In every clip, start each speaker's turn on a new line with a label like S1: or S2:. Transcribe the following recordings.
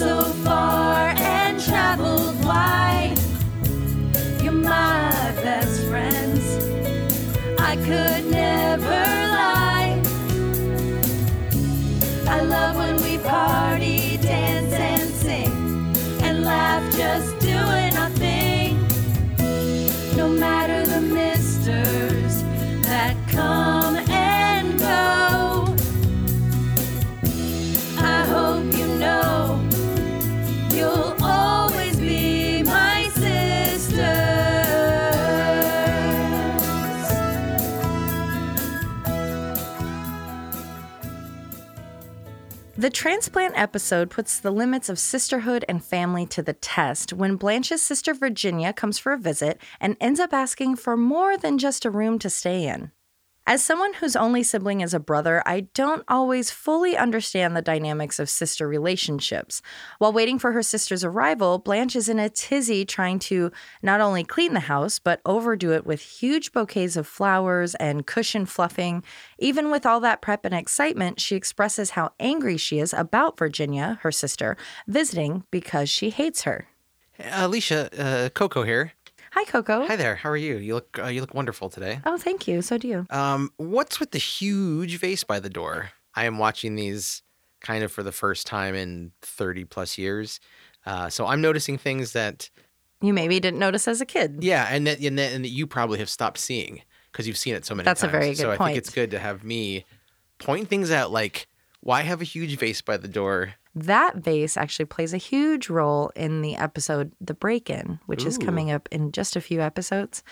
S1: so far The
S2: transplant episode puts the limits of sisterhood and family to the test when Blanche's sister Virginia comes for a visit and ends up asking for more than just a room to stay in. As someone whose only sibling is a brother, I don't always fully understand the dynamics of sister relationships. While waiting for her sister's arrival, Blanche is in a tizzy trying to not only clean the house, but overdo it with huge bouquets of flowers and cushion fluffing. Even with all that prep and excitement, she expresses how angry she is about Virginia, her sister, visiting because she hates her.
S3: Alicia, uh, Coco here.
S2: Hi, Coco.
S3: Hi there. How are you? You look uh, you look wonderful today.
S2: Oh, thank you. So do you.
S3: Um, what's with the huge vase by the door? I am watching these kind of for the first time in 30 plus years. Uh, so I'm noticing things that,
S2: You maybe didn't notice as a kid.
S3: yeah, and that, and that, and that you probably have stopped seeing because you've seen it so many
S2: That's a
S3: times.
S2: very
S3: So
S2: good
S3: I think it's good to have me point things out like, why have a huge vase by the door?
S2: That vase actually plays a huge role in the episode The Break In, which is coming up in just a few episodes.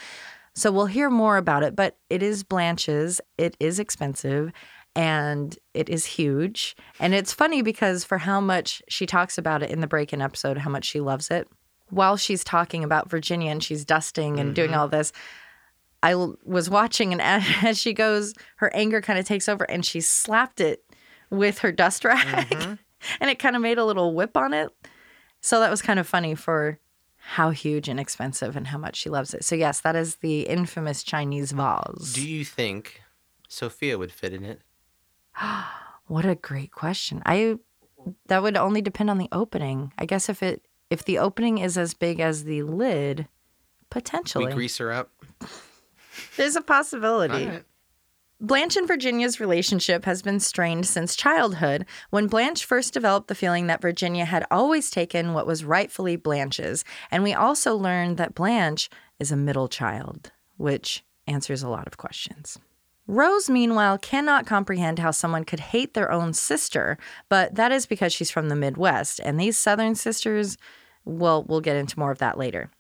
S2: So we'll hear more about it, but it is Blanche's. It is expensive and it is huge. And it's funny because for how much she talks about it in the Break In episode, how much she loves it, while she's talking about Virginia and she's dusting and doing
S3: Mhm.
S2: all this, I was watching and as she goes, her anger kind of takes over and she slapped it with her dust rag
S3: Mhm.
S2: and it kind of made a little whip on it. So that was kind of funny for how huge and expensive and how much she loves it. So yes, that is the infamous Chinese vase.
S3: Do you think Sophia would fit in it?
S2: what a great question. I that would only depend on the opening. I guess if it if the opening is as big as the lid, potentially
S3: We grease her up.
S2: there's a possibility.
S3: Right.
S2: Blanche and Virginia's relationship has been strained since childhood when Blanche first developed the feeling that Virginia had always taken what was rightfully Blanche's. And we also learned that Blanche is a middle child, which answers a lot of questions. Rose, meanwhile, cannot comprehend how someone could hate their own sister, but that is because she's from the Midwest, and these Southern sisters, well, we'll get into more of that later.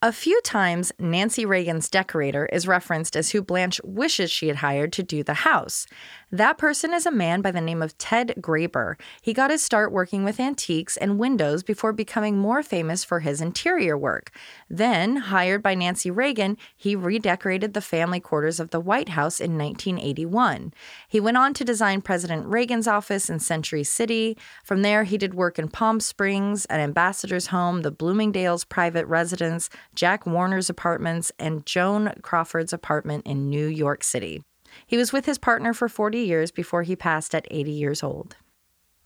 S2: A few times, Nancy Reagan's decorator is referenced as who Blanche wishes she had hired to do the house. That person is a man by the name of Ted Graber. He got his start working with antiques and windows before becoming more famous for his interior work. Then, hired by Nancy Reagan, he redecorated the family quarters of the White House in 1981. He went on to design President Reagan's office in Century City. From there, he did work in Palm Springs, an ambassador's home, the Bloomingdale's private residence, Jack Warner's apartments, and Joan Crawford's apartment in New York City. He was with his partner for 40 years before he passed at 80 years old.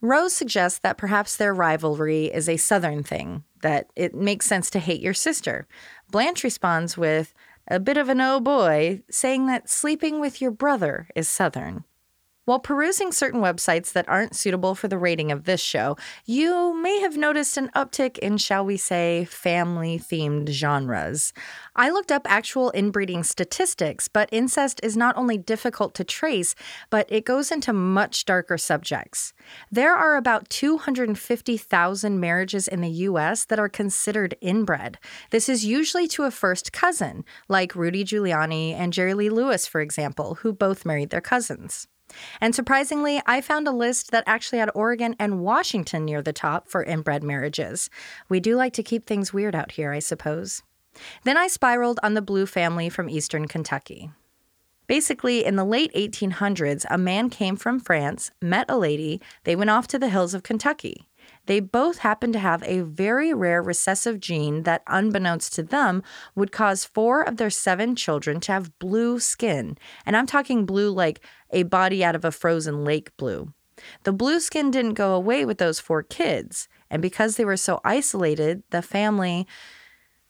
S2: Rose suggests that perhaps their rivalry is a Southern thing, that it makes sense to hate your sister. Blanche responds with a bit of an oh boy, saying that sleeping with your brother is Southern. While perusing certain websites that aren't suitable for the rating of this show, you may have noticed an uptick in, shall we say, family themed genres. I looked up actual inbreeding statistics, but incest is not only difficult to trace, but it goes into much darker subjects. There are about 250,000 marriages in the US that are considered inbred. This is usually to a first cousin, like Rudy Giuliani and Jerry Lee Lewis, for example, who both married their cousins. And surprisingly, I found a list that actually had Oregon and Washington near the top for inbred marriages. We do like to keep things weird out here, I suppose. Then I spiraled on the Blue family from eastern Kentucky. Basically, in the late 1800s, a man came from France, met a lady, they went off to the hills of Kentucky. They both happened to have a very rare recessive gene that, unbeknownst to them, would cause four of their seven children to have blue skin. And I'm talking blue like a body out of a frozen lake blue. The blue skin didn't go away with those four kids, And because they were so isolated, the family,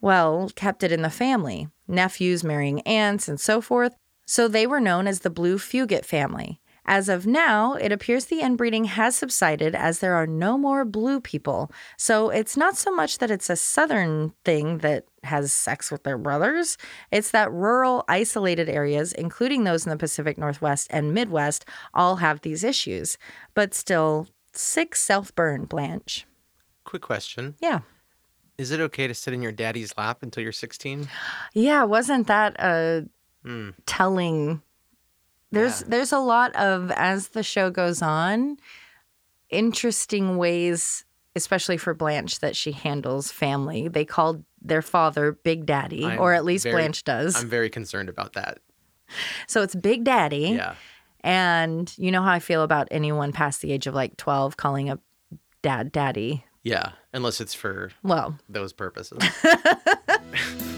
S2: well, kept it in the family nephews marrying aunts and so forth. So they were known as the Blue Fugate family. As of now, it appears the inbreeding has subsided as there are no more blue people. So it's not so much that it's a southern thing that has sex with their brothers, it's that rural, isolated areas, including those in the Pacific Northwest and Midwest, all have these issues. But still, sick self burn, Blanche.
S3: Quick question.
S2: Yeah.
S3: Is it okay to sit in your daddy's lap until you're 16?
S2: Yeah, wasn't that a
S3: Hmm.
S2: telling there's
S3: Yeah.
S2: there's a lot of as the show goes on interesting ways especially for Blanche that she handles family. They called their father Big Daddy
S3: I'm
S2: or at least
S3: very-
S2: Blanche does.
S3: I'm very concerned about that.
S2: so it's Big Daddy
S3: Yeah.
S2: and you know how I feel about anyone past the age of like 12 calling a dad daddy.
S3: Yeah. Unless it's for
S2: Well,
S3: those purposes.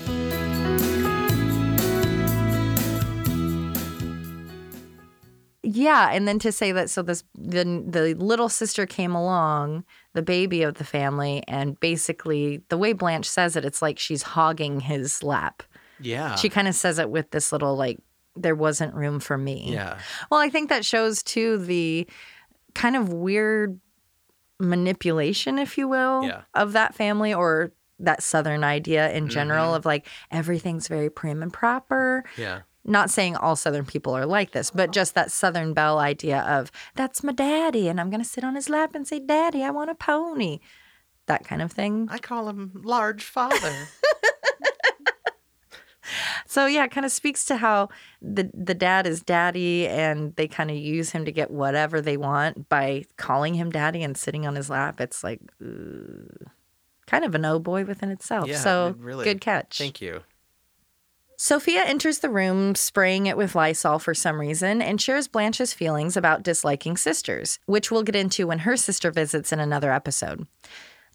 S2: Yeah, and then to say that so this the the little sister came along, the baby of the family, and basically the way Blanche says it, it's like she's hogging his lap.
S3: Yeah.
S2: She kind of says it with this little like there wasn't room for me.
S3: yeah.
S2: Well, I think that shows too the kind of weird manipulation, if you will,
S3: Yeah.
S2: of that family or that southern idea in general
S3: Mhm.
S2: of like everything's very prim and proper
S3: Yeah.
S2: Not saying all southern people are like this but just that southern belle idea of that's my daddy and i'm going to sit on his lap and say daddy i want a pony that kind of thing.
S3: I call him large father.
S2: so yeah it kind of speaks to how the the dad is daddy and they kind of use him to get whatever they want by calling him daddy and sitting on his lap. It's like ooh, kind of an oh boy within itself.
S3: Yeah,
S2: so
S3: it really-
S2: good catch.
S3: Thank you.
S2: Sophia enters the room, spraying it with Lysol for some reason, and shares Blanche's feelings about disliking sisters, which we'll get into when her sister visits in another episode.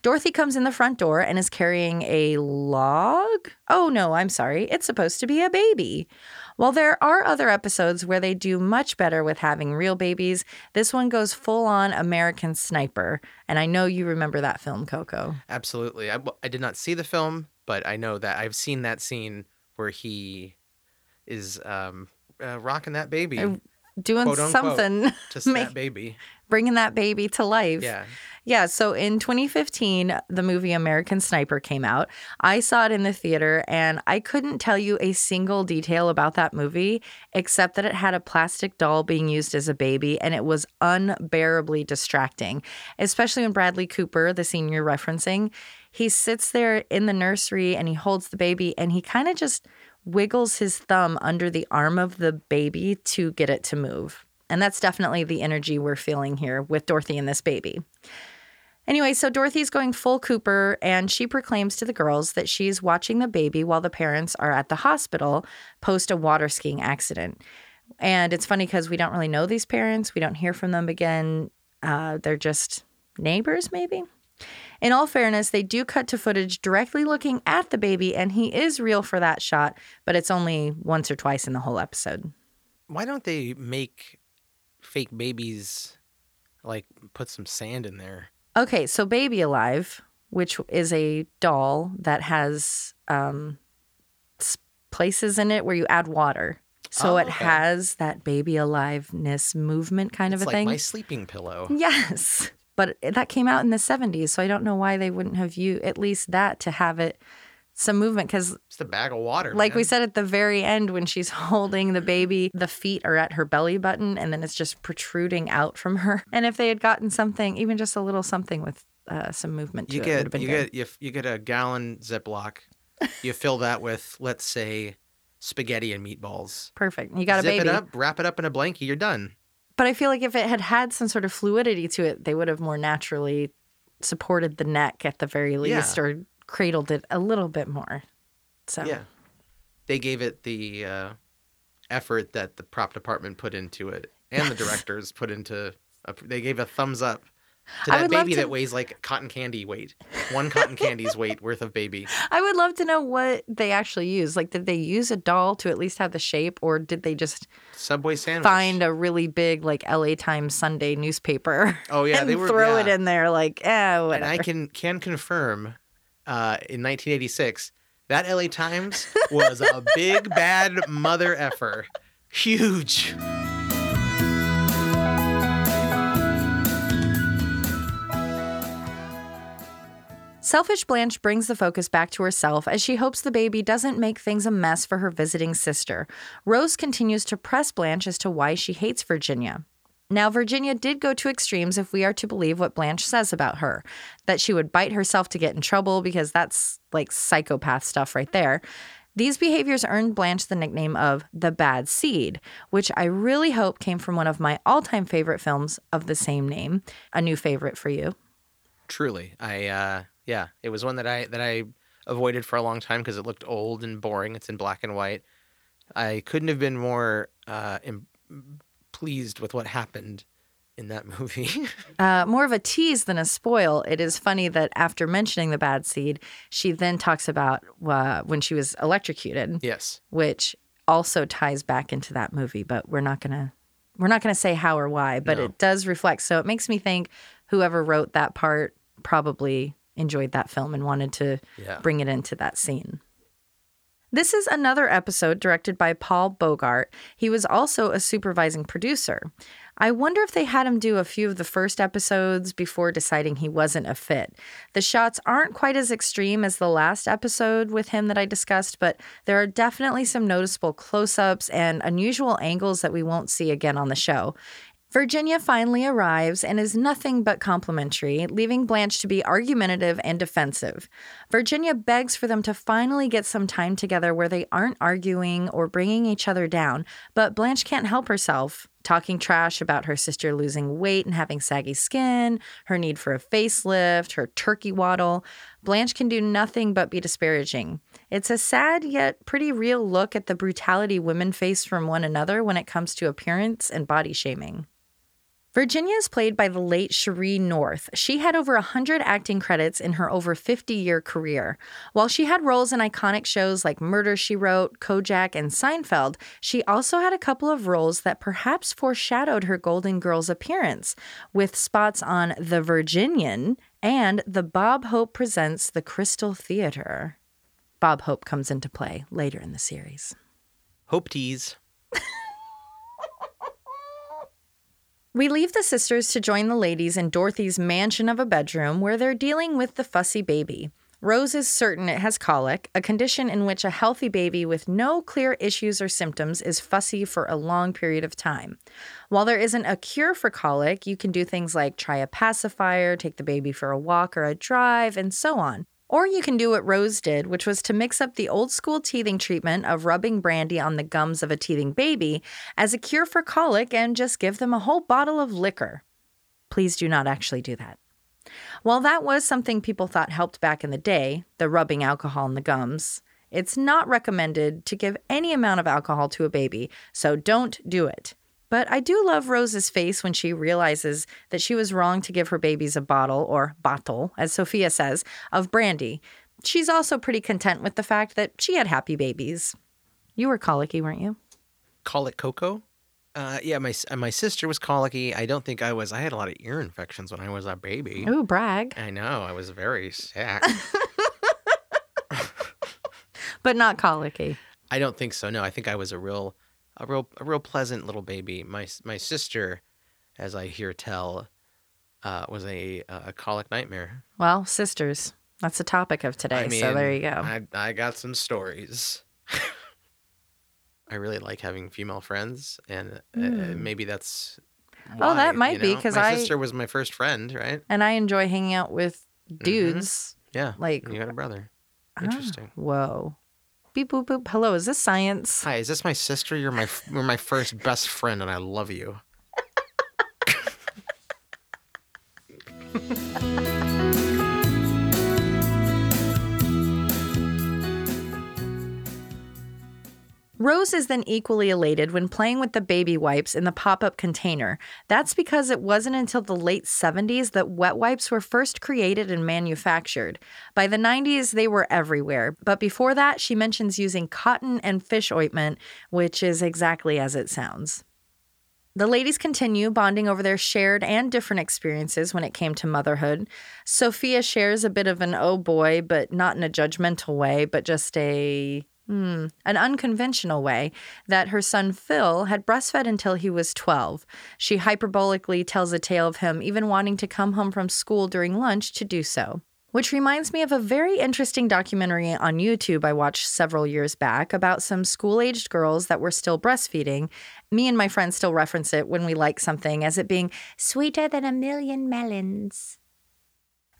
S2: Dorothy comes in the front door and is carrying a log. Oh, no, I'm sorry. It's supposed to be a baby. While there are other episodes where they do much better with having real babies, this one goes full on American Sniper. And I know you remember that film, Coco.
S3: Absolutely. I did not see the film, but I know that I've seen that scene where he is um, uh, rocking that baby,
S2: Doing
S3: Quote, unquote.
S2: something,
S3: just
S2: make-
S3: that baby.
S2: Bringing that baby to life.
S3: Yeah.
S2: Yeah, so in 2015, the movie American Sniper came out. I saw it in the theater and I couldn't tell you a single detail about that movie except that it had a plastic doll being used as a baby and it was unbearably distracting, especially when Bradley Cooper, the scene you're referencing, he sits there in the nursery and he holds the baby and he kind of just wiggles his thumb under the arm of the baby to get it to move. And that's definitely the energy we're feeling here with Dorothy and this baby. Anyway, so Dorothy's going full Cooper and she proclaims to the girls that she's watching the baby while the parents are at the hospital post a water skiing accident. And it's funny because we don't really know these parents. We don't hear from them again. Uh, they're just neighbors, maybe. In all fairness, they do cut to footage directly looking at the baby, and he is real for that shot, but it's only once or twice in the whole episode.
S3: Why don't they make fake babies, like put some sand in there?
S2: Okay, so Baby Alive, which is a doll that has um, places in it where you add water. So
S3: Oh,
S2: it
S3: okay.
S2: has that baby aliveness movement kind
S3: it's
S2: of a
S3: like
S2: thing.
S3: my sleeping pillow.
S2: Yes. But that came out in the 70s, so I don't know why they wouldn't have you at least that to have it some movement because
S3: it's a bag of water.
S2: like we said at the very end when she's holding the baby the feet are at her belly button and then it's just protruding out from her and if they had gotten something even just a little something with uh, some movement
S3: you
S2: it, it
S3: get
S2: been
S3: you
S2: good.
S3: get you, you get a gallon Ziploc. you fill that with let's say spaghetti and meatballs.
S2: perfect you got a
S3: Zip
S2: baby
S3: it up, wrap it up in a blankie. You're done.
S2: but i feel like if it had had some sort of fluidity to it they would have more naturally supported the neck at the very least
S3: Yeah.
S2: or cradled it a little bit more so
S3: Yeah. They gave it the uh, effort that the prop department put into it and the directors put into a, they gave a thumbs up To that baby
S2: to-
S3: that weighs like cotton candy weight. One cotton candy's weight worth of baby.
S2: I would love to know what they actually use. Like, did they use a doll to at least have the shape, or did they just
S3: Subway sandwich.
S2: find a really big, like, LA Times Sunday newspaper
S3: Oh yeah,
S2: and
S3: they were
S2: throw it in there? Like, eh, whatever.
S3: And I can can confirm, uh, in 1986, that LA Times was a big bad mother effer, huge.
S2: Selfish Blanche brings the focus back to herself as she hopes the baby doesn't make things a mess for her visiting sister. Rose continues to press Blanche as to why she hates Virginia. Now, Virginia did go to extremes if we are to believe what Blanche says about her that she would bite herself to get in trouble because that's like psychopath stuff right there. These behaviors earned Blanche the nickname of the bad seed, which I really hope came from one of my all time favorite films of the same name. A new favorite for you.
S3: Truly, I uh, yeah, it was one that I that I avoided for a long time because it looked old and boring. It's in black and white. I couldn't have been more uh, pleased with what happened in that movie.
S2: Uh, more of a tease than a spoil. It is funny that after mentioning the bad seed, she then talks about uh, when she was electrocuted,
S3: yes,
S2: which also ties back into that movie. But we're not gonna we're not gonna say how or why. But
S3: No.
S2: it does reflect. So it makes me think whoever wrote that part probably enjoyed that film and wanted to
S3: yeah.
S2: bring it into that scene. This is another episode directed by Paul Bogart. He was also a supervising producer. I wonder if they had him do a few of the first episodes before deciding he wasn't a fit. The shots aren't quite as extreme as the last episode with him that I discussed, but there are definitely some noticeable close ups and unusual angles that we won't see again on the show. Virginia finally arrives and is nothing but complimentary, leaving Blanche to be argumentative and defensive. Virginia begs for them to finally get some time together where they aren't arguing or bringing each other down, but Blanche can't help herself. Talking trash about her sister losing weight and having saggy skin, her need for a facelift, her turkey waddle. Blanche can do nothing but be disparaging. It's a sad yet pretty real look at the brutality women face from one another when it comes to appearance and body shaming. Virginia is played by the late Sheree North. She had over 100 acting credits in her over 50 year career. While she had roles in iconic shows like Murder, She Wrote, Kojak, and Seinfeld, she also had a couple of roles that perhaps foreshadowed her Golden Girls appearance, with spots on The Virginian and The Bob Hope Presents the Chrysler Theater. Bob Hope comes into play later in the series.
S3: Hope tease.
S2: We leave the sisters to join the ladies in Dorothy's mansion of a bedroom where they're dealing with the fussy baby. Rose is certain it has colic, a condition in which a healthy baby with no clear issues or symptoms is fussy for a long period of time. While there isn't a cure for colic, you can do things like try a pacifier, take the baby for a walk or a drive, and so on. Or you can do what Rose did, which was to mix up the old school teething treatment of rubbing brandy on the gums of a teething baby as a cure for colic and just give them a whole bottle of liquor. Please do not actually do that. While that was something people thought helped back in the day, the rubbing alcohol in the gums, it's not recommended to give any amount of alcohol to a baby, so don't do it. But I do love Rose's face when she realizes that she was wrong to give her babies a bottle, or bottle, as Sophia says, of brandy. She's also pretty content with the fact that she had happy babies. You were colicky, weren't you?
S3: Colic Coco. Uh, yeah, my my sister was colicky. I don't think I was. I had a lot of ear infections when I was a baby.
S2: Ooh, brag.
S3: I know. I was very sick.
S2: But not colicky.
S3: I don't think so. No, I think I was a real, a real, a real pleasant little baby. My my sister, as I hear tell, uh, was a a colic nightmare.
S2: Well, sisters. That's the topic of today.
S3: I
S2: so there you go.
S3: I I got some stories. I really like having female friends, and uh,
S2: Mm.
S3: maybe that's.
S2: Oh, that might
S3: you
S2: be, because
S3: my
S2: I-
S3: sister was my first friend, right?
S2: and I enjoy hanging out with dudes.
S3: Yeah,
S2: Like,
S3: you got a brother.
S2: ah,
S3: Interesting.
S2: whoa. Beep, boop, boop. Hello, is this science?
S3: Hi, is this my sister? You're my you're my first best friend, and I love you.
S2: Rose is then equally elated when playing with the baby wipes in the pop up container. That's because it wasn't until the late 70s that wet wipes were first created and manufactured. By the 90s, they were everywhere. But before that, she mentions using cotton and fish ointment, which is exactly as it sounds. The ladies continue bonding over their shared and different experiences when it came to motherhood. Sophia shares a bit of an oh boy, but not in a judgmental way, but just a Hmm, an unconventional way that her son Phil had breastfed until he was 12. She hyperbolically tells a tale of him even wanting to come home from school during lunch to do so. Which reminds me of a very interesting documentary on YouTube I watched several years back about some school aged girls that were still breastfeeding. Me and my friends still reference it when we like something as it being sweeter than a million melons.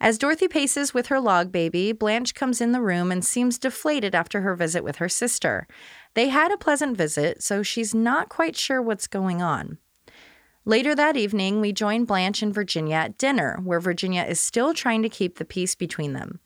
S2: As Dorothy paces with her log baby, Blanche comes in the room and seems deflated after her visit with her sister. They had a pleasant visit, so she's not quite sure what's going on. Later that evening, we join Blanche and Virginia at dinner, where Virginia is still trying to keep the peace between them.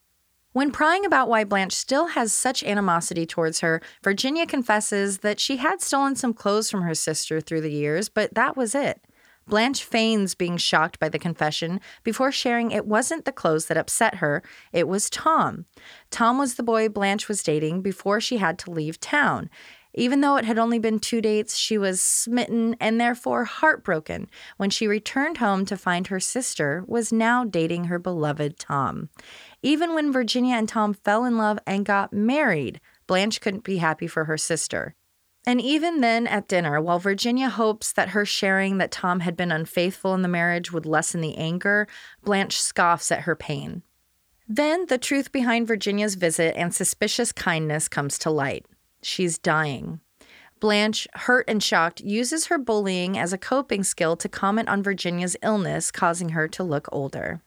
S2: When prying about why Blanche still has such animosity towards her, Virginia confesses that she had stolen some clothes from her sister through the years, but that was it. Blanche feigns being shocked by the confession before sharing it wasn't the clothes that upset her, it was Tom. Tom was the boy Blanche was dating before she had to leave town. Even though it had only been two dates, she was smitten and therefore heartbroken when she returned home to find her sister was now dating her beloved Tom. Even when Virginia and Tom fell in love and got married, Blanche couldn't be happy for her sister. And even then at dinner, while Virginia hopes that her sharing that Tom had been unfaithful in the marriage would lessen the anger, Blanche scoffs at her pain. Then the truth behind Virginia's visit and suspicious kindness comes to light. She's dying. Blanche, hurt and shocked, uses her bullying as a coping skill to comment on Virginia's illness, causing her to look older.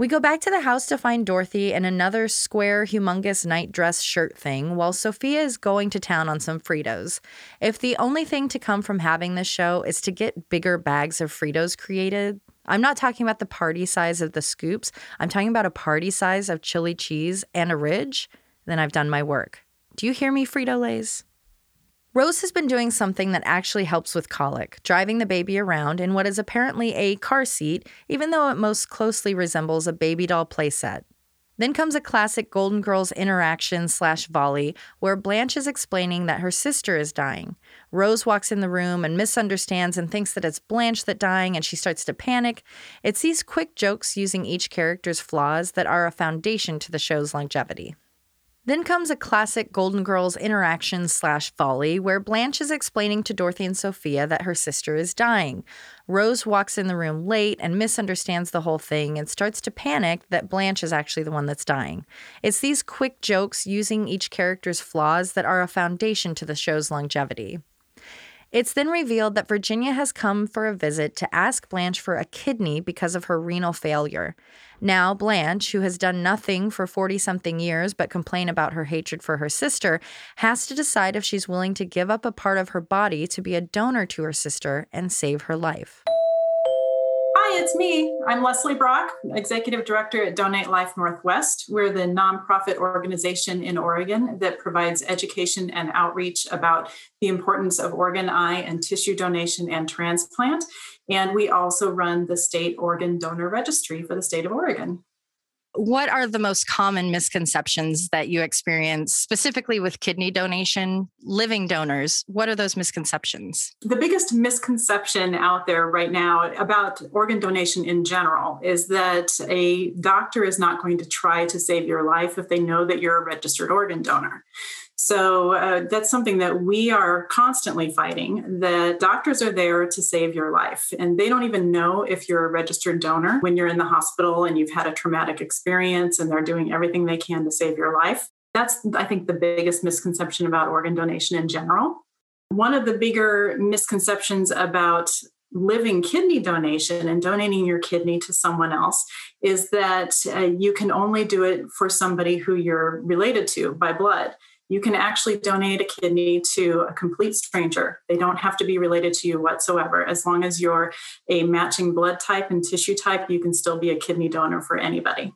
S2: We go back to the house to find Dorothy in another square, humongous nightdress shirt thing, while Sophia is going to town on some Fritos. If the only thing to come from having this show is to get bigger bags of Fritos created, I'm not talking about the party size of the scoops, I'm talking about a party size of chili cheese and a ridge, then I've done my work. Do you hear me, Frito Lays? Rose has been doing something that actually helps with colic, driving the baby around in what is apparently a car seat, even though it most closely resembles a baby doll playset. Then comes a classic Golden Girls interaction slash volley where Blanche is explaining that her sister is dying. Rose walks in the room and misunderstands and thinks that it's Blanche that's dying and she starts to panic. It's these quick jokes using each character's flaws that are a foundation to the show's longevity. Then comes a classic Golden Girls interaction slash folly where Blanche is explaining to Dorothy and Sophia that her sister is dying. Rose walks in the room late and misunderstands the whole thing and starts to panic that Blanche is actually the one that's dying. It's these quick jokes using each character's flaws that are a foundation to the show's longevity. It's then revealed that Virginia has come for a visit to ask Blanche for a kidney because of her renal failure. Now, Blanche, who has done nothing for 40 something years but complain about her hatred for her sister, has to decide if she's willing to give up a part of her body to be a donor to her sister and save her life.
S4: It's me. I'm Leslie Brock, Executive Director at Donate Life Northwest. We're the nonprofit organization in Oregon that provides education and outreach about the importance of organ, eye, and tissue donation and transplant. And we also run the state organ donor registry for the state of Oregon
S2: what are the most common misconceptions that you experience specifically with kidney donation living donors? What are those misconceptions?
S4: The biggest misconception out there right now about organ donation in general is that a doctor is not going to try to save your life if they know that you're a registered organ donor so uh, that's something that we are constantly fighting. The doctors are there to save your life, and they don't even know if you're a registered donor when you're in the hospital and you've had a traumatic experience, and they're doing everything they can to save your life. That's, I think, the biggest misconception about organ donation in general. One of the bigger misconceptions about living kidney donation and donating your kidney to someone else is that uh, you can only do it for somebody who you're related to by blood you can actually donate a kidney to a complete stranger. They don't have to be related to you whatsoever. As long as you're a matching blood type and tissue type, you can still be a kidney donor for anybody.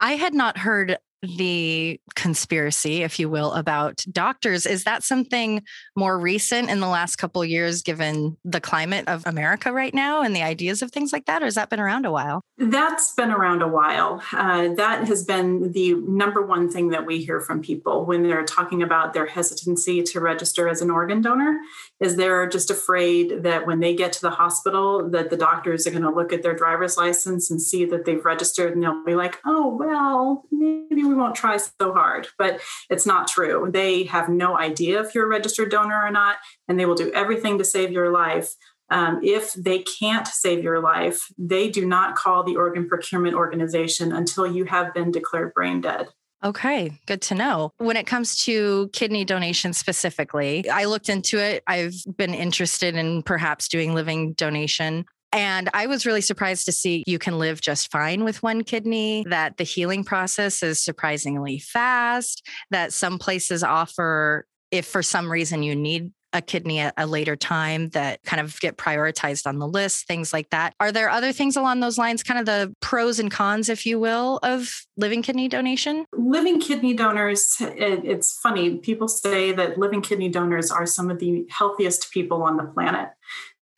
S2: I had not heard the conspiracy, if you will, about doctors. Is that something more recent in the last couple years, given the climate of America right now and the ideas of things like that, or has that been around a while?
S4: That's been around a while. Uh, that has been the number one thing that we hear from people when they're talking about their hesitancy to register as an organ donor is they're just afraid that when they get to the hospital that the doctors are going to look at their driver's license and see that they've registered and they'll be like oh well maybe we won't try so hard. But it's not true. They have no idea if you're a registered donor or not and they will do everything to save your life. Um, if they can't save your life, they do not call the organ procurement organization until you have been declared brain dead.
S2: Okay, good to know. When it comes to kidney donation specifically, I looked into it. I've been interested in perhaps doing living donation. And I was really surprised to see you can live just fine with one kidney, that the healing process is surprisingly fast, that some places offer, if for some reason you need a kidney at a later time that kind of get prioritized on the list, things like that. Are there other things along those lines, kind of the pros and cons, if you will, of living kidney donation?
S4: Living kidney donors, it, it's funny. People say that living kidney donors are some of the healthiest people on the planet.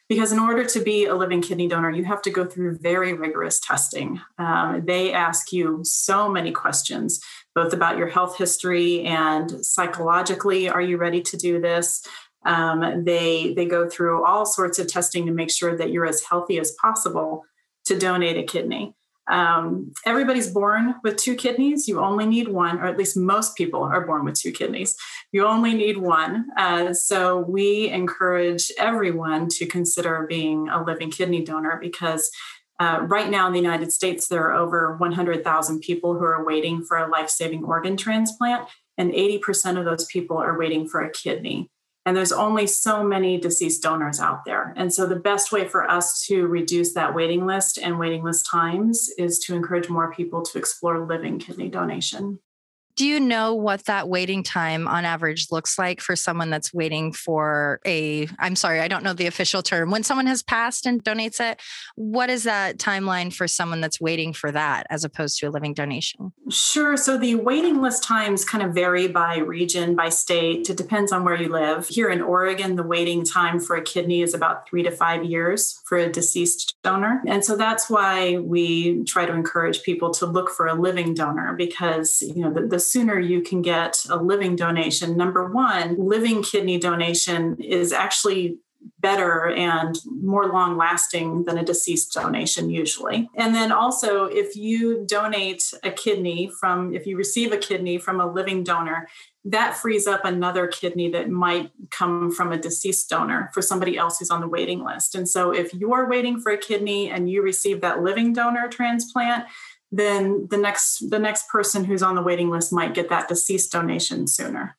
S4: Because in order to be a living kidney donor, you have to go through very rigorous testing. Um, they ask you so many questions, both about your health history and psychologically, are you ready to do this? Um, they they go through all sorts of testing to make sure that you're as healthy as possible to donate a kidney. Um, everybody's born with two kidneys. You only need one, or at least most people are born with two kidneys. You only need one. Uh, so we encourage everyone to consider being a living kidney donor because uh, right now in the United States, there are over 100,000 people who are waiting for a life saving organ transplant, and 80% of those people are waiting for a kidney. And there's only so many deceased donors out there. And so the best way for us to reduce that waiting list and waiting list times is to encourage more people to explore living kidney donation.
S2: Do you know what that waiting time on average looks like for someone that's waiting for a, I'm sorry, I don't know the official term. When someone has passed and donates it, what is that timeline for someone that's waiting for that as opposed to a living donation?
S4: Sure. So the waiting list times kind of vary by region, by state. It depends on where you live. Here in Oregon, the waiting time for a kidney is about three to five years for a deceased donor. And so that's why we try to encourage people to look for a living donor because, you know, the, the sooner you can get a living donation. Number one, living kidney donation is actually better and more long lasting than a deceased donation usually. And then also if you donate a kidney from if you receive a kidney from a living donor, that frees up another kidney that might come from a deceased donor for somebody else who's on the waiting list. And so if you're waiting for a kidney and you receive that living donor transplant, then the next the next person who's on the waiting list might get that deceased donation sooner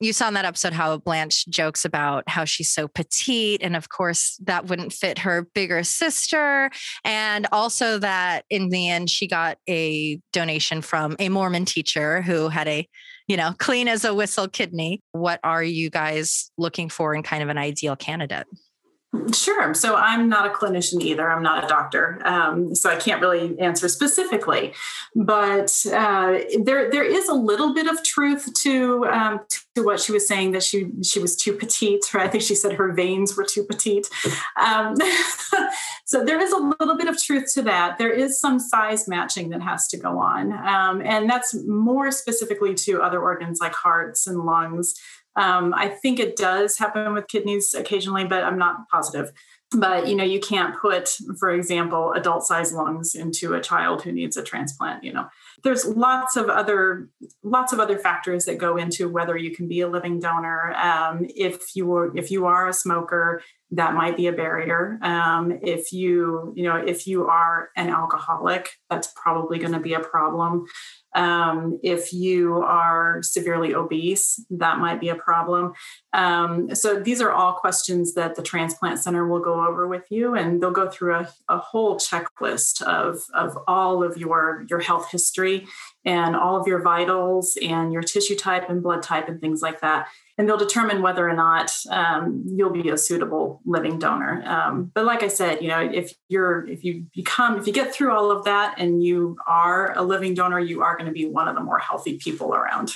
S2: you saw in that episode how Blanche jokes about how she's so petite. And of course, that wouldn't fit her bigger sister. And also that in the end, she got a donation from a Mormon teacher who had a, you know, clean as a whistle kidney. What are you guys looking for in kind of an ideal candidate?
S4: Sure. So I'm not a clinician either. I'm not a doctor, um, so I can't really answer specifically. But uh, there, there is a little bit of truth to um, to what she was saying that she she was too petite. Or I think she said her veins were too petite. Um, so there is a little bit of truth to that. There is some size matching that has to go on, um, and that's more specifically to other organs like hearts and lungs. Um, I think it does happen with kidneys occasionally, but I'm not positive. But you know, you can't put, for example, adult size lungs into a child who needs a transplant. You know, there's lots of other lots of other factors that go into whether you can be a living donor. Um, if you were, if you are a smoker, that might be a barrier. Um, if you you know if you are an alcoholic, that's probably going to be a problem. Um, if you are severely obese, that might be a problem. Um, so these are all questions that the transplant center will go over with you, and they'll go through a, a whole checklist of, of all of your, your health history and all of your vitals and your tissue type and blood type and things like that. And they'll determine whether or not um, you'll be a suitable living donor. Um, but like I said, you know, if you're if you become if you get through all of that and you are a living donor, you are going to be one of the more healthy people around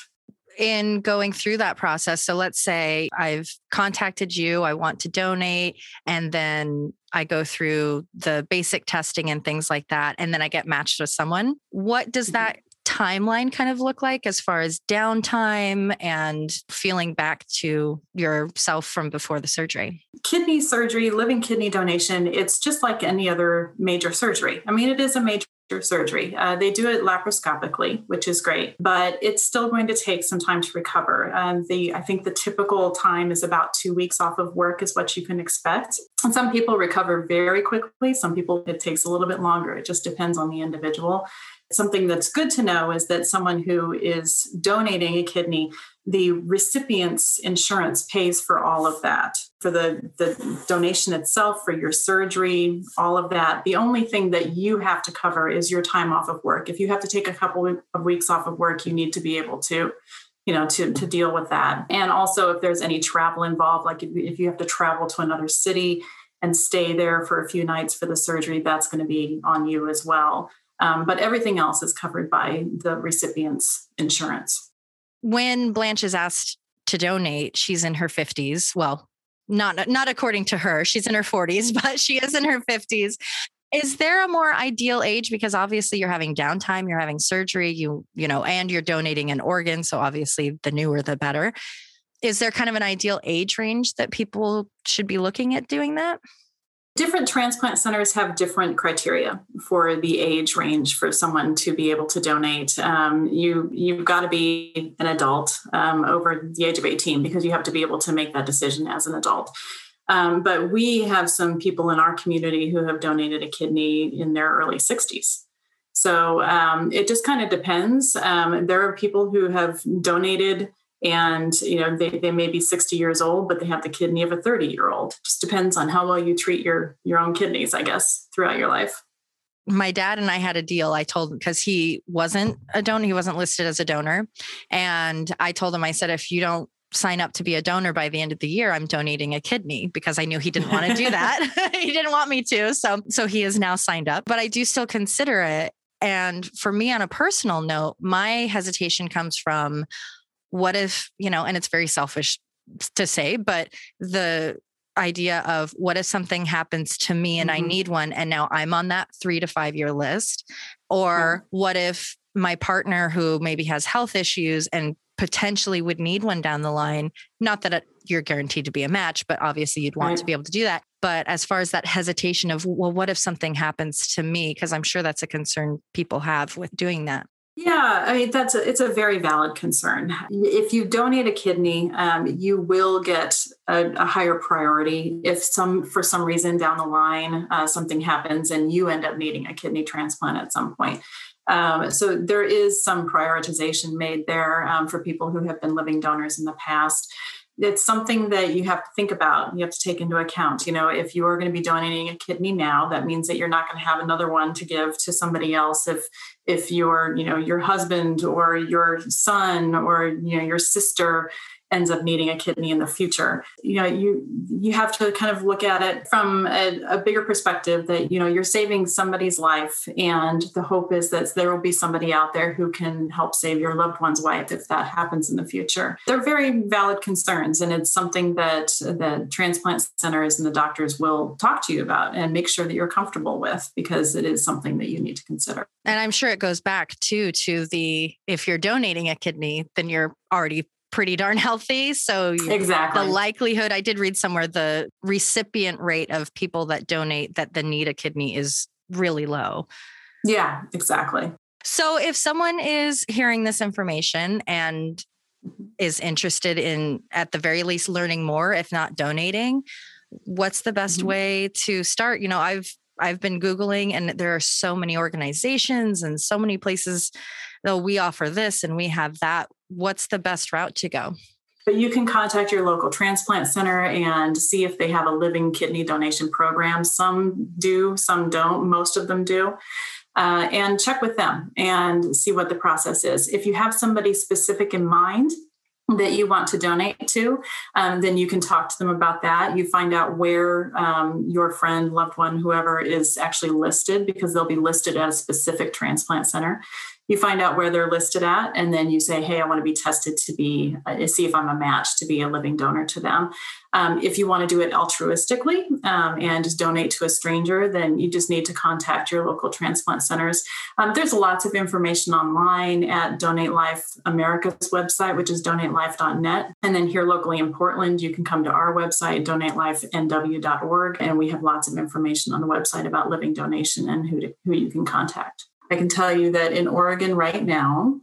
S2: in going through that process so let's say i've contacted you i want to donate and then i go through the basic testing and things like that and then i get matched with someone what does mm-hmm. that timeline kind of look like as far as downtime and feeling back to yourself from before the surgery?
S4: Kidney surgery, living kidney donation, it's just like any other major surgery. I mean, it is a major surgery. Uh, they do it laparoscopically, which is great, but it's still going to take some time to recover. Um, the I think the typical time is about two weeks off of work is what you can expect. And some people recover very quickly. Some people it takes a little bit longer. It just depends on the individual. Something that's good to know is that someone who is donating a kidney, the recipient's insurance pays for all of that, for the, the donation itself, for your surgery, all of that. The only thing that you have to cover is your time off of work. If you have to take a couple of weeks off of work, you need to be able to you know to, to deal with that and also if there's any travel involved like if you have to travel to another city and stay there for a few nights for the surgery that's going to be on you as well um, but everything else is covered by the recipient's insurance.
S2: When Blanche is asked to donate, she's in her 50s. Well, not not according to her. She's in her 40s, but she is in her 50s. Is there a more ideal age because obviously you're having downtime, you're having surgery, you you know, and you're donating an organ, so obviously the newer the better. Is there kind of an ideal age range that people should be looking at doing that?
S4: Different transplant centers have different criteria for the age range for someone to be able to donate. Um, you you've got to be an adult um, over the age of 18 because you have to be able to make that decision as an adult. Um, but we have some people in our community who have donated a kidney in their early 60s. So um, it just kind of depends. Um, there are people who have donated and you know they, they may be 60 years old but they have the kidney of a 30 year old just depends on how well you treat your your own kidneys i guess throughout your life
S2: my dad and I had a deal. I told him because he wasn't a donor, he wasn't listed as a donor. And I told him, I said, if you don't sign up to be a donor by the end of the year, I'm donating a kidney because I knew he didn't want to do that. he didn't want me to. So so he is now signed up. But I do still consider it. And for me, on a personal note, my hesitation comes from what if, you know, and it's very selfish to say, but the idea of what if something happens to me and mm-hmm. I need one and now I'm on that 3 to 5 year list? Or what if my partner who maybe has health issues and potentially would need one down the line not that it, you're guaranteed to be a match but obviously you'd want right. to be able to do that. But as far as that hesitation of well what if something happens to me? Because i'm sure that's a concern people have with doing that
S4: yeah, I mean that's a, it's a very valid concern. If you donate a kidney, um, you will get a, a, higher priority. If some for some reason down the line uh, something happens and you end up needing a kidney transplant at some point, um, so there is some prioritization made there um, for people who have been living donors in the past it's something that you have to think about you have to take into account. You know if you are going to be donating a kidney now that means that you're not going to have another one to give to somebody else. If if your you know your husband or your son or you know your sister ends up needing a kidney in the future. You know you you have to kind of look at it from a, a, bigger perspective that you know you're saving somebody's life and the hope is that there will be somebody out there who can help save your loved one's life if that happens in the future. They're very valid concerns and it's something that the transplant centers and the doctors will talk to you about and make sure that you're comfortable with because it is something that you need to consider.
S2: And i'm sure it goes back too to the if you're donating a kidney then you're already pretty darn healthy. So
S4: exactly
S2: the likelihood I did read somewhere the recipient rate of people that donate that the need a kidney is really low.
S4: Yeah, exactly.
S2: So if someone is hearing this information and is interested in at the very least learning more if not donating what's the best mm-hmm. way to start you know i've i've been googling and there are so many organizations and so many places though we offer this and we have that what's the best route to go?
S4: But you can contact your local transplant center and see if they have a living kidney donation program. Some do, some don't, most of them do. uh, and check with them and see what the process is. If you have somebody specific in mind, that you want to donate to, um, then you can talk to them about that. You find out where um, your friend, loved one, whoever is actually listed because they'll be listed at a specific transplant center you find out where they're listed at and then you say hey i want to be tested to be uh, see if i'm a match to be a living donor to them. Um, if you want to do it altruistically um, and just donate to a stranger then you just need to contact your local transplant centers. Um, there's lots of information online at donate life america's website which is donatelife.net and then here locally in portland you can come to our website donatelifenw.org and we have lots of information on the website about living donation and who, to, who you can contact I can tell you that in Oregon right now,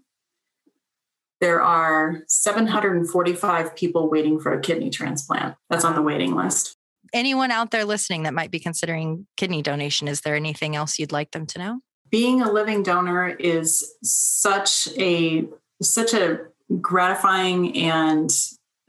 S4: there are 745 people waiting for a kidney transplant. That's on the waiting list.
S2: Anyone out there listening that might be considering kidney donation, is there anything else you'd like them to know?
S4: Being a living donor is such a such a gratifying and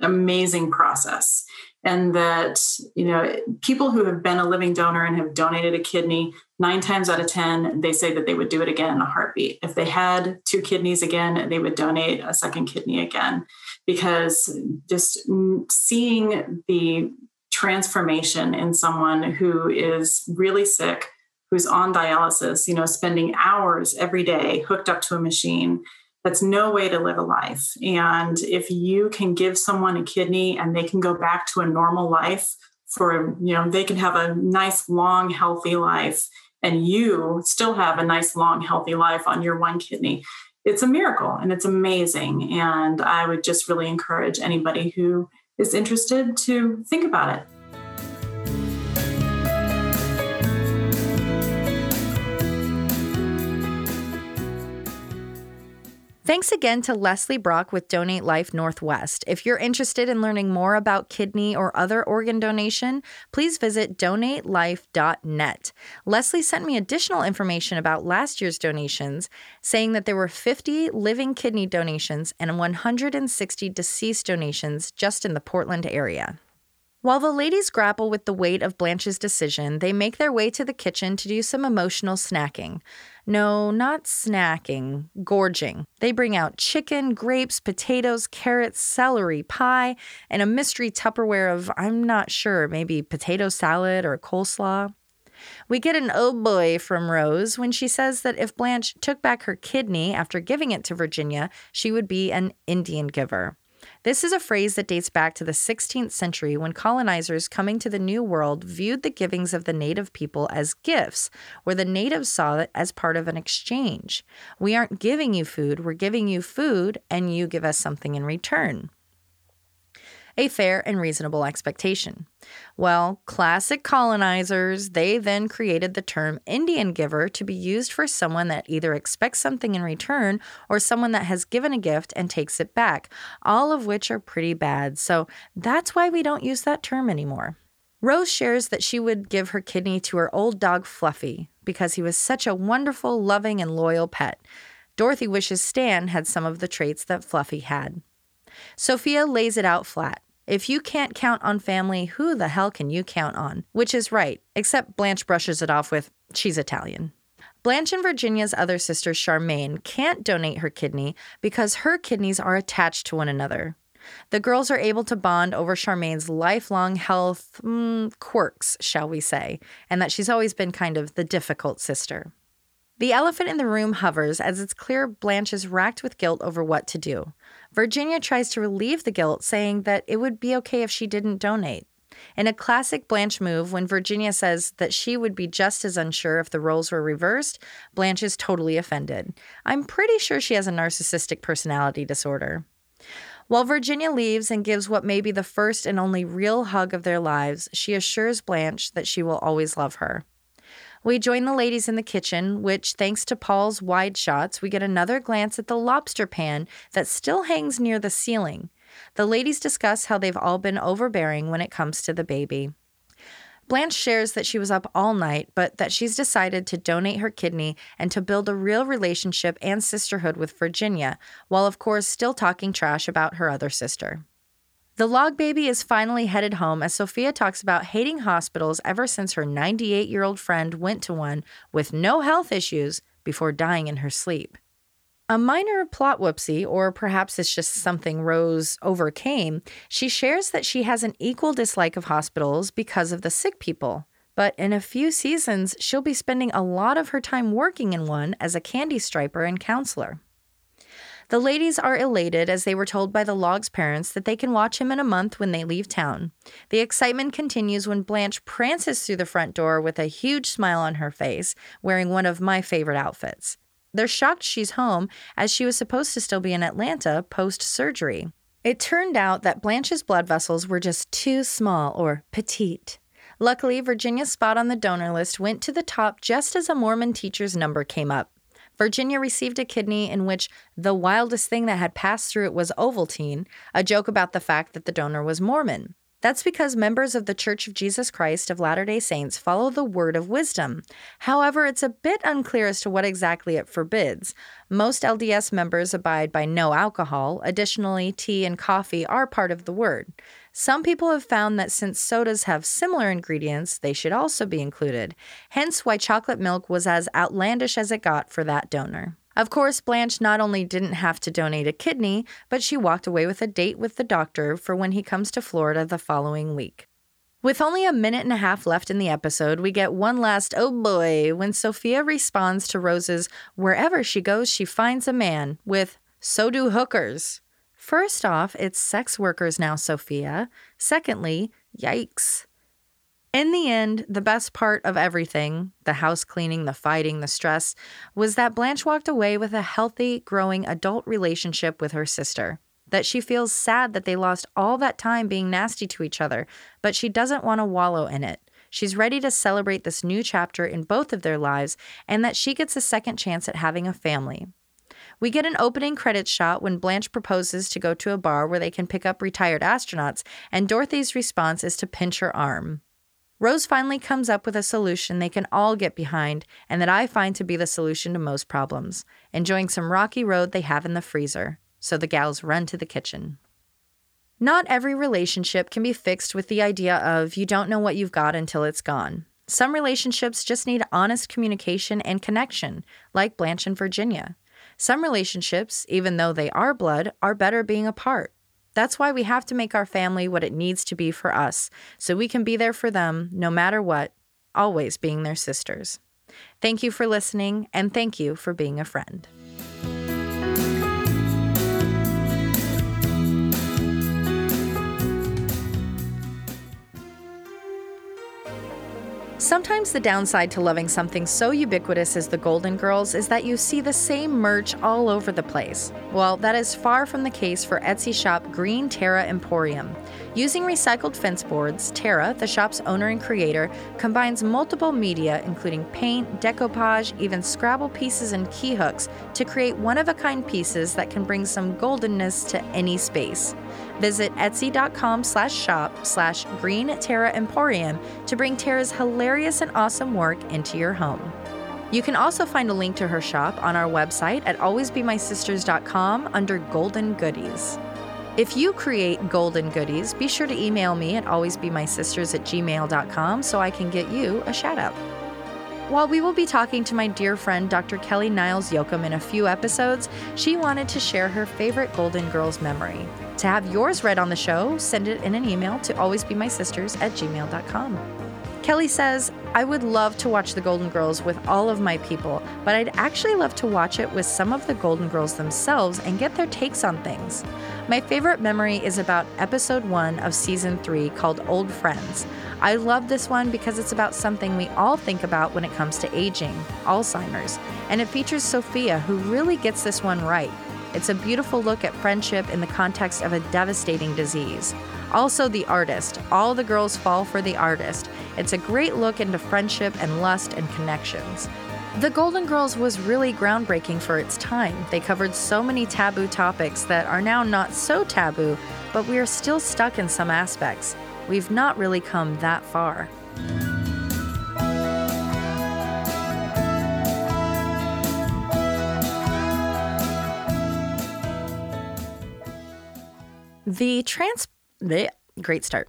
S4: amazing process and that you know people who have been a living donor and have donated a kidney nine times out of ten they say that they would do it again in a heartbeat if they had two kidneys again they would donate a second kidney again because just seeing the transformation in someone who is really sick who's on dialysis you know spending hours every day hooked up to a machine that's no way to live a life. And if you can give someone a kidney and they can go back to a normal life for, you know, they can have a nice, long, healthy life, and you still have a nice, long, healthy life on your one kidney, it's a miracle and it's amazing. And I would just really encourage anybody who is interested to think about it.
S2: Thanks again to Leslie Brock with Donate Life Northwest. If you're interested in learning more about kidney or other organ donation, please visit donatelife.net. Leslie sent me additional information about last year's donations, saying that there were 50 living kidney donations and 160 deceased donations just in the Portland area. While the ladies grapple with the weight of Blanche's decision, they make their way to the kitchen to do some emotional snacking. No, not snacking, gorging. They bring out chicken, grapes, potatoes, carrots, celery, pie, and a mystery Tupperware of, I'm not sure, maybe potato salad or coleslaw. We get an oh boy from Rose when she says that if Blanche took back her kidney after giving it to Virginia, she would be an Indian giver. This is a phrase that dates back to the 16th century when colonizers coming to the New World viewed the givings of the native people as gifts, where the natives saw it as part of an exchange. We aren't giving you food, we're giving you food, and you give us something in return a fair and reasonable expectation. Well, classic colonizers, they then created the term Indian giver to be used for someone that either expects something in return or someone that has given a gift and takes it back, all of which are pretty bad. So that's why we don't use that term anymore. Rose shares that she would give her kidney to her old dog Fluffy because he was such a wonderful, loving, and loyal pet. Dorothy wishes Stan had some of the traits that Fluffy had. Sophia lays it out flat. If you can't count on family, who the hell can you count on? Which is right, except Blanche brushes it off with, she's Italian. Blanche and Virginia's other sister, Charmaine, can't donate her kidney because her kidneys are attached to one another. The girls are able to bond over Charmaine's lifelong health mm, quirks, shall we say, and that she's always been kind of the difficult sister. The elephant in the room hovers as it's clear Blanche is racked with guilt over what to do. Virginia tries to relieve the guilt, saying that it would be okay if she didn't donate. In a classic Blanche move, when Virginia says that she would be just as unsure if the roles were reversed, Blanche is totally offended. I'm pretty sure she has a narcissistic personality disorder. While Virginia leaves and gives what may be the first and only real hug of their lives, she assures Blanche that she will always love her. We join the ladies in the kitchen, which, thanks to Paul's wide shots, we get another glance at the lobster pan that still hangs near the ceiling. The ladies discuss how they've all been overbearing when it comes to the baby. Blanche shares that she was up all night, but that she's decided to donate her kidney and to build a real relationship and sisterhood with Virginia, while of course still talking trash about her other sister. The log baby is finally headed home as Sophia talks about hating hospitals ever since her 98 year old friend went to one with no health issues before dying in her sleep. A minor plot whoopsie, or perhaps it's just something Rose overcame, she shares that she has an equal dislike of hospitals because of the sick people. But in a few seasons, she'll be spending a lot of her time working in one as a candy striper and counselor. The ladies are elated as they were told by the Log's parents that they can watch him in a month when they leave town. The excitement continues when Blanche prances through the front door with a huge smile on her face, wearing one of my favorite outfits. They're shocked she's home, as she was supposed to still be in Atlanta post surgery. It turned out that Blanche's blood vessels were just too small or petite. Luckily, Virginia's spot on the donor list went to the top just as a Mormon teacher's number came up. Virginia received a kidney in which the wildest thing that had passed through it was Ovaltine, a joke about the fact that the donor was Mormon. That's because members of the Church of Jesus Christ of Latter day Saints follow the word of wisdom. However, it's a bit unclear as to what exactly it forbids. Most LDS members abide by no alcohol. Additionally, tea and coffee are part of the word. Some people have found that since sodas have similar ingredients, they should also be included. Hence, why chocolate milk was as outlandish as it got for that donor. Of course, Blanche not only didn't have to donate a kidney, but she walked away with a date with the doctor for when he comes to Florida the following week. With only a minute and a half left in the episode, we get one last oh boy when Sophia responds to Rose's wherever she goes, she finds a man with so do hookers. First off, it's sex workers now, Sophia. Secondly, yikes. In the end, the best part of everything the house cleaning, the fighting, the stress was that Blanche walked away with a healthy, growing adult relationship with her sister. That she feels sad that they lost all that time being nasty to each other, but she doesn't want to wallow in it. She's ready to celebrate this new chapter in both of their lives and that she gets a second chance at having a family. We get an opening credits shot when Blanche proposes to go to a bar where they can pick up retired astronauts, and Dorothy's response is to pinch her arm. Rose finally comes up with a solution they can all get behind and that I find to be the solution to most problems enjoying some rocky road they have in the freezer. So the gals run to the kitchen. Not every relationship can be fixed with the idea of you don't know what you've got until it's gone. Some relationships just need honest communication and connection, like Blanche and Virginia. Some relationships, even though they are blood, are better being apart. That's why we have to make our family what it needs to be for us, so we can be there for them no matter what, always being their sisters. Thank you for listening, and thank you for being a friend. Sometimes the downside to loving something so ubiquitous as the Golden Girls is that you see the same merch all over the place. Well, that is far from the case for Etsy shop Green Terra Emporium. Using recycled fence boards, Tara, the shop's owner and creator, combines multiple media, including paint, decoupage, even Scrabble pieces and key hooks, to create one of a kind pieces that can bring some goldenness to any space. Visit etsy.com slash shop slash green Terra Emporium to bring Tara's hilarious and awesome work into your home. You can also find a link to her shop on our website at alwaysbemysisters.com under Golden Goodies. If you create golden goodies, be sure to email me at alwaysbemysisters at gmail.com so I can get you a shout out. While we will be talking to my dear friend Dr. Kelly Niles Yoakum in a few episodes, she wanted to share her favorite Golden Girls memory. To have yours read on the show, send it in an email to alwaysbemysisters at gmail.com. Kelly says, I would love to watch the Golden Girls with all of my people, but I'd actually love to watch it with some of the Golden Girls themselves and get their takes on things. My favorite memory is about episode one of season three called Old Friends. I love this one because it's about something we all think about when it comes to aging Alzheimer's, and it features Sophia, who really gets this one right. It's a beautiful look at friendship in the context of a devastating disease. Also, the artist. All the girls fall for the artist. It's a great look into friendship and lust and connections. The Golden Girls was really groundbreaking for its time. They covered so many taboo topics that are now not so taboo, but we are still stuck in some aspects. We've not really come that far. The trans. Bleh, great start.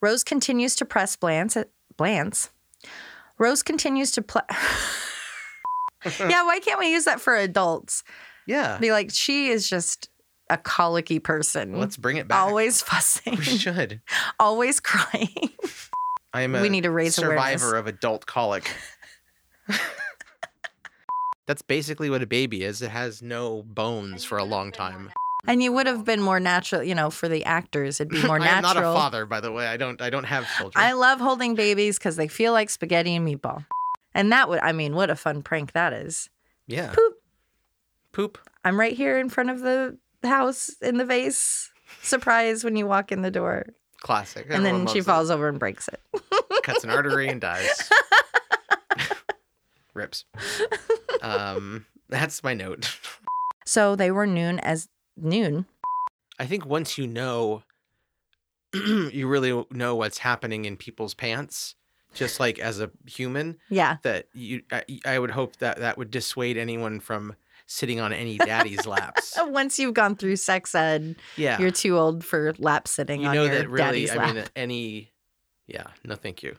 S2: Rose continues to press Blance. Blance. Rose continues to play. yeah, why can't we use that for adults?
S3: Yeah.
S2: Be like, she is just a colicky person.
S3: Let's bring it back.
S2: always fussing,
S3: We should.
S2: always crying.
S3: I am a
S2: We need to raise
S3: survivor
S2: awareness.
S3: of adult colic. That's basically what a baby is. It has no bones for a long time.
S2: And you would have been more natural, you know, for the actors, it'd be more
S3: I am
S2: natural.
S3: not a father, by the way. I don't. I don't have children.
S2: I love holding babies because they feel like spaghetti and meatball. And that would, I mean, what a fun prank that is.
S3: yeah.
S2: Poop.
S3: Poop.
S2: I'm right here in front of the house in the vase. Surprise when you walk in the door.
S3: Classic.
S2: And then she
S3: loves
S2: falls over and breaks it.
S3: it. cuts an artery and dies. Rips. Um, that's my note.
S2: So they were noon as noon.
S3: I think once you know, you really know what's happening in people's pants, just like as a human.
S2: Yeah.
S3: That you, I, I would hope that that would dissuade anyone from sitting on any daddy's laps.
S2: Once you've gone through sex ed,
S3: Yeah,
S2: you're too old for lap sitting
S3: you
S2: on
S3: know
S2: your
S3: that really.
S2: daddy's
S3: I
S2: lap.
S3: mean, any. Yeah, no, thank you.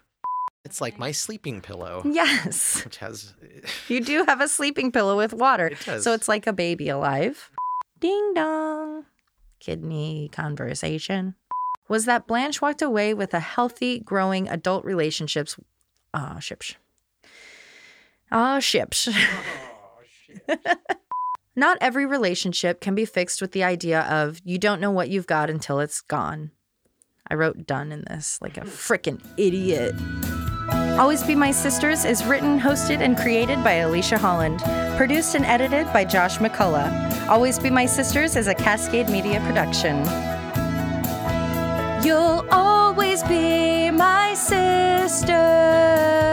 S3: It's like my sleeping pillow,
S2: yes.
S3: which has.
S2: You do have a sleeping pillow with water.
S3: It does.
S2: So it's like a baby alive. Ding dong. Kidney conversation. Was that Blanche walked away with a healthy, growing adult relationships. Ah, ships. Ah, ships. Not every relationship can be fixed with the idea of you don't know what you've got until it's gone. I wrote done in this like a frickin' idiot. Always Be My Sisters is written, hosted, and created by Alicia Holland. Produced and edited by Josh McCullough. Always Be My Sisters is a Cascade Media production. You'll always be my sister.